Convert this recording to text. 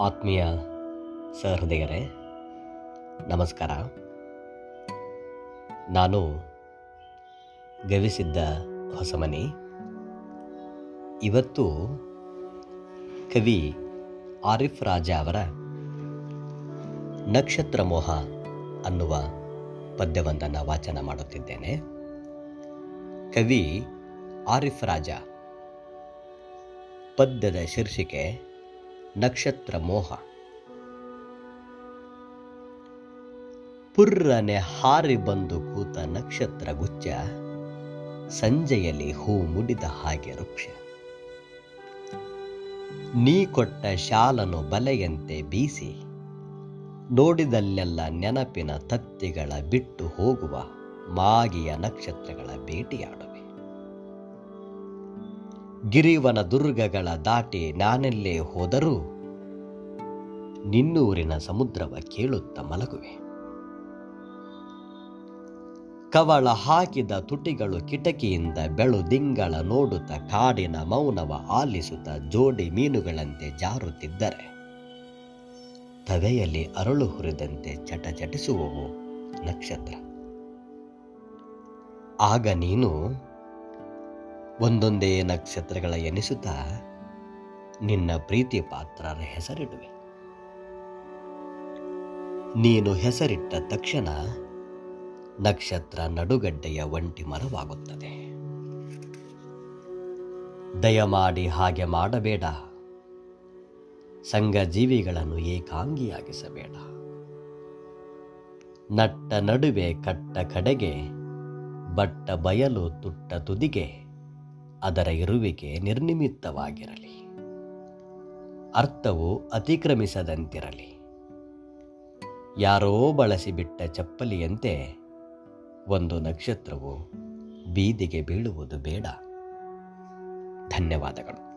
ಆತ್ಮೀಯ ಸಹೃದಯರೇ, ನಮಸ್ಕಾರ. ನಾನು ಗವಿಸಿದ್ದ ಹೊಸಮನಿ. ಇವತ್ತು ಕವಿ ಆರಿಫ್ ರಾಜ ಅವರ ನಕ್ಷತ್ರ ಮೋಹ ಅನ್ನುವ ಪದ್ಯವೊಂದನ್ನು ವಾಚನ ಮಾಡುತ್ತಿದ್ದೇನೆ. ಕವಿ ಆರಿಫ್ ರಾಜ ಪದ್ಯದ ಶೀರ್ಷಿಕೆ ನಕ್ಷತ್ರ ಮೋಹ. ಪುರ್ರನೆ ಹಾರಿ ಬಂದು ಕೂತ ನಕ್ಷತ್ರ ಗುಚ್ಚ ಸಂಜೆಯಲ್ಲಿ ಹೂ ಮುಡಿದ ಹಾಗೆ ವೃಕ್ಷ. ನೀ ಕೊಟ್ಟ ಶಾಲನು ಬಲೆಯಂತೆ ಬೀಸಿ, ನೋಡಿದಲ್ಲೆಲ್ಲ ನೆನಪಿನ ತತ್ತಿಗಳ ಬಿಟ್ಟು ಹೋಗುವ ಮಾಗಿಯ ನಕ್ಷತ್ರಗಳ ಭೇಟಿಯಾಡುವೆ ಗಿರಿವನ ದುರ್ಗಗಳ ದಾಟಿ ನಾನೆಲ್ಲೇ ಹೋದರೂ ನಿನ್ನೂರಿನ ಸಮುದ್ರವ ಕೇಳುತ್ತ ಮಲಗುವೆ. ಕವಳ ಹಾಕಿದ ತುಟಿಗಳು ಕಿಟಕಿಯಿಂದ ಬೆಳು ದಿಂಗಳ ನೋಡುತ್ತ ಕಾಡಿನ ಮೌನವ ಆಲಿಸುತ್ತ ಜೋಡಿ ಮೀನುಗಳಂತೆ ಜಾರುತ್ತಿದ್ದರೆ. ತವೆಯಲ್ಲಿ ಅರಳು ಹುರಿದಂತೆ ಚಟ ಚಟಿಸುವವು ನಕ್ಷತ್ರ. ಆಗ ನೀನು ಒಂದೊಂದೇ ನಕ್ಷತ್ರಗಳ ಎನಿಸುತ್ತಾ ನಿನ್ನ ಪ್ರೀತಿ ಪಾತ್ರರ ಹೆಸರಿಡುವೆ. ನೀನು ಹೆಸರಿಟ್ಟ ತಕ್ಷಣ ನಕ್ಷತ್ರ ನಡುಗಡ್ಡೆಯ ಒಂಟಿ ಮರವಾಗುತ್ತದೆ. ದಯಮಾಡಿ ಹಾಗೆ ಮಾಡಬೇಡ. ಸಂಘ ಜೀವಿಗಳನ್ನು ಏಕಾಂಗಿಯಾಗಿಸಬೇಡ. ನಟ್ಟ ನಡುವೆ ಕಟ್ಟ ಕಡೆಗೆ, ಬಟ್ಟ ಬಯಲು ತುಟ್ಟ ತುದಿಗೆ ಅದರ ಇರುವಿಕೆ ನಿರ್ನಿಮಿತ್ತವಾಗಿರಲಿ. ಅರ್ಥವು ಅತಿಕ್ರಮಿಸದಂತಿರಲಿ. ಯಾರೋ ಬಳಸಿಬಿಟ್ಟ ಚಪ್ಪಲಿಯಂತೆ ಒಂದು ನಕ್ಷತ್ರವು ಬೀದಿಗೆ ಬೀಳುವುದು ಬೇಡ. ಧನ್ಯವಾದಗಳು.